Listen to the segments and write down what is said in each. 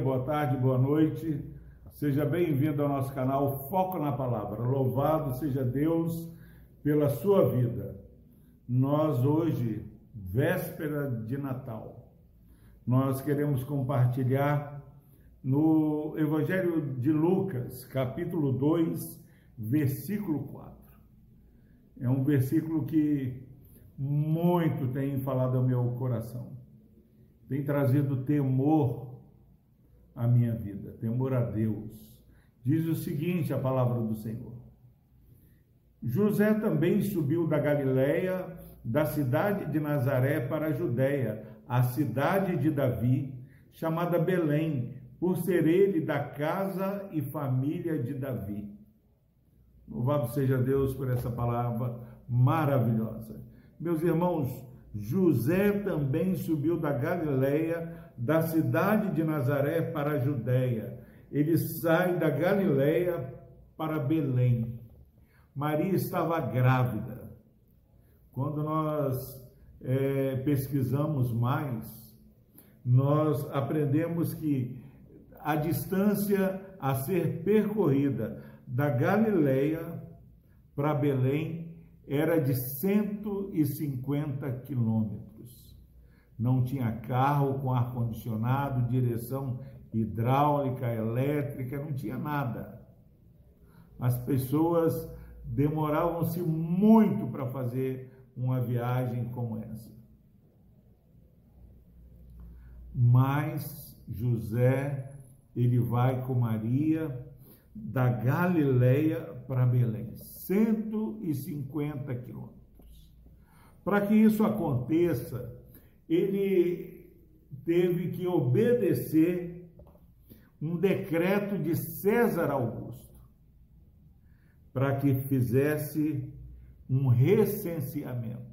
boa tarde, boa noite. Seja bem-vindo ao nosso canal Foco na Palavra. Louvado seja Deus pela sua vida. Nós hoje, véspera de Natal, nós queremos compartilhar no Evangelho de Lucas, capítulo 2, versículo 4. É um versículo que muito tem falado ao meu coração. Tem trazido temor à minha vida, temor a Deus. Diz o seguinte a palavra do Senhor. José também subiu da Galiléia, da cidade de Nazaré para a Judéia, a cidade de Davi, chamada Belém, por ser ele da casa e família de Davi. Louvado seja Deus por essa palavra maravilhosa. Meus irmãos, José também subiu da Galileia, da cidade de Nazaré para a Judéia. Ele sai da Galileia para Belém. Maria estava grávida. Quando nós é, pesquisamos mais, nós aprendemos que a distância a ser percorrida da Galileia para Belém era de 150 quilômetros. Não tinha carro com ar-condicionado, direção hidráulica, elétrica, não tinha nada. As pessoas demoravam-se muito para fazer uma viagem como essa. Mas José, ele vai com Maria da Galileia para Belém, 150 quilômetros. Para que isso aconteça, ele teve que obedecer um decreto de César Augusto para que fizesse um recenseamento.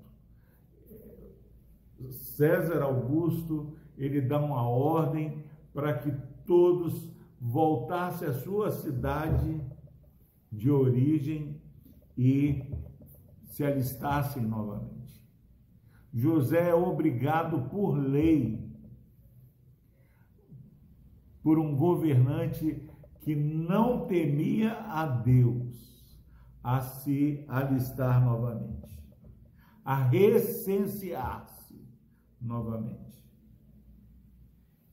César Augusto, ele dá uma ordem para que todos voltasse à sua cidade de origem e se alistassem novamente. José é obrigado por lei, por um governante que não temia a Deus, a se alistar novamente, a recensear-se novamente.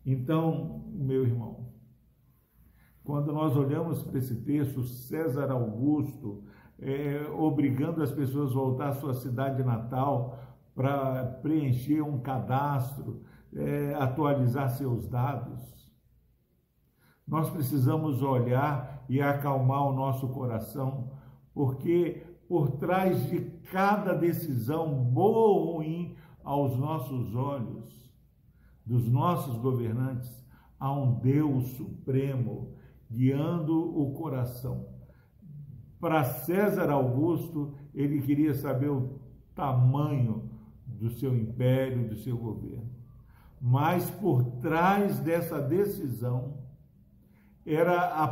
Então, meu irmão, quando nós olhamos para esse texto, César Augusto, é, obrigando as pessoas a voltar à sua cidade natal para preencher um cadastro, é, atualizar seus dados. Nós precisamos olhar e acalmar o nosso coração, porque por trás de cada decisão, boa ou ruim, aos nossos olhos, dos nossos governantes, há um Deus supremo guiando o coração. Para César Augusto, ele queria saber o tamanho do seu império, do seu governo. Mas por trás dessa decisão era a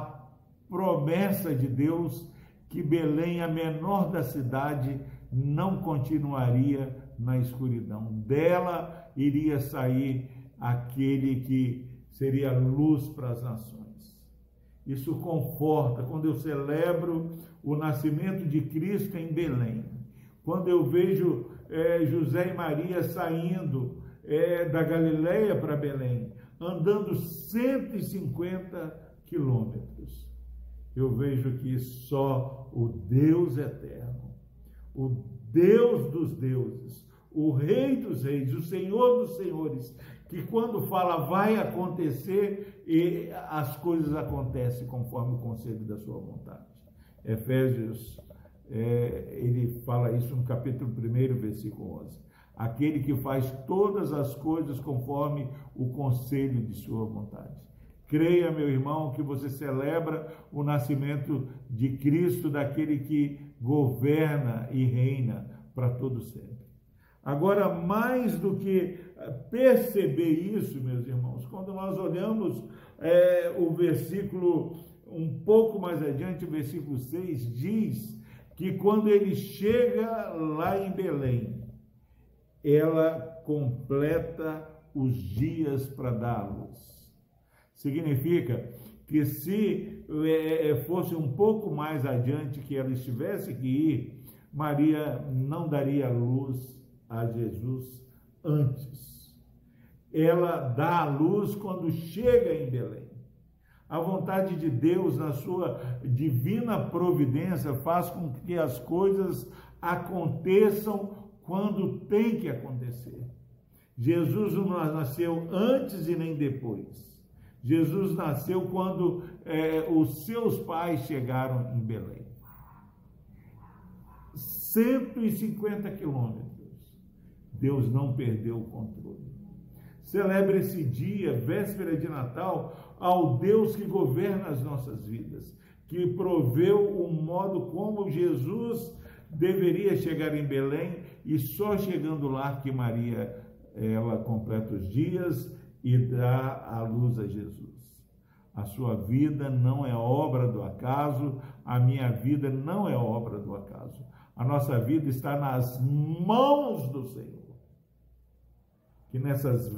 promessa de Deus que Belém, a menor da cidade, não continuaria na escuridão. Dela iria sair aquele que seria luz para as nações. Isso conforta quando eu celebro o nascimento de Cristo em Belém. Quando eu vejo é, José e Maria saindo é, da Galileia para Belém, andando 150 quilômetros, eu vejo que só o Deus eterno, o Deus dos deuses, o Rei dos reis, o Senhor dos senhores, que quando fala vai acontecer, e as coisas acontecem conforme o conselho da sua vontade. Efésios, é, ele fala isso no capítulo 1, versículo 11. Aquele que faz todas as coisas conforme o conselho de sua vontade. Creia, meu irmão, que você celebra o nascimento de Cristo, daquele que governa e reina para todo sempre. Agora, mais do que perceber isso, meus irmãos, quando nós olhamos é, o versículo um pouco mais adiante, o versículo 6, diz que quando ele chega lá em Belém, ela completa os dias para luz. Significa que se é, é, fosse um pouco mais adiante que ela estivesse que ir, Maria não daria luz a Jesus antes. Ela dá a luz quando chega em Belém. A vontade de Deus, na sua divina providência, faz com que as coisas aconteçam quando tem que acontecer. Jesus não nasceu antes e nem depois. Jesus nasceu quando é, os seus pais chegaram em Belém. 150 quilômetros. Deus não perdeu o controle. Celebre esse dia, véspera de Natal, ao Deus que governa as nossas vidas, que proveu o modo como Jesus deveria chegar em Belém e só chegando lá que Maria ela completa os dias e dá a luz a Jesus. A sua vida não é obra do acaso, a minha vida não é obra do acaso. A nossa vida está nas mãos do Senhor. Que nessas,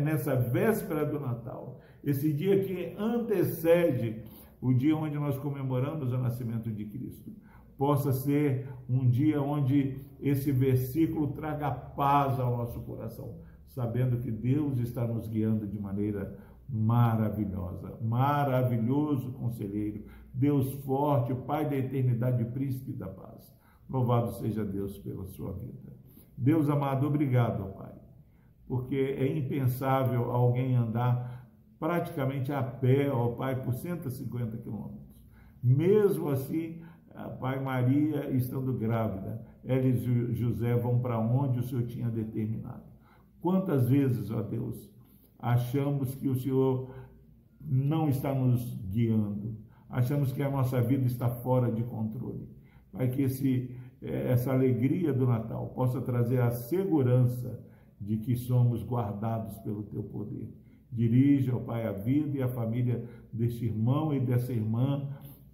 nessa véspera do Natal, esse dia que antecede o dia onde nós comemoramos o nascimento de Cristo, possa ser um dia onde esse versículo traga paz ao nosso coração, sabendo que Deus está nos guiando de maneira maravilhosa, maravilhoso conselheiro, Deus forte, Pai da eternidade, príncipe da paz. Louvado seja Deus pela sua vida. Deus amado, obrigado, Pai, porque é impensável alguém andar praticamente a pé, ó Pai, por 150 quilômetros. Mesmo assim, Pai Maria estando grávida, ela e José vão para onde o Senhor tinha determinado. Quantas vezes, ó Deus, achamos que o Senhor não está nos guiando, achamos que a nossa vida está fora de controle. Pai, que esse, eh, essa alegria do Natal possa trazer a segurança de que somos guardados pelo teu poder. Dirija, ó Pai, a vida e a família deste irmão e dessa irmã,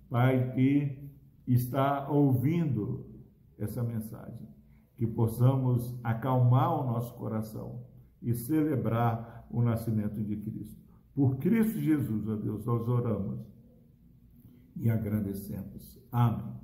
Pai, que está ouvindo essa mensagem, que possamos acalmar o nosso coração e celebrar o nascimento de Cristo. Por Cristo Jesus, ó Deus, nós oramos e agradecemos. Amém.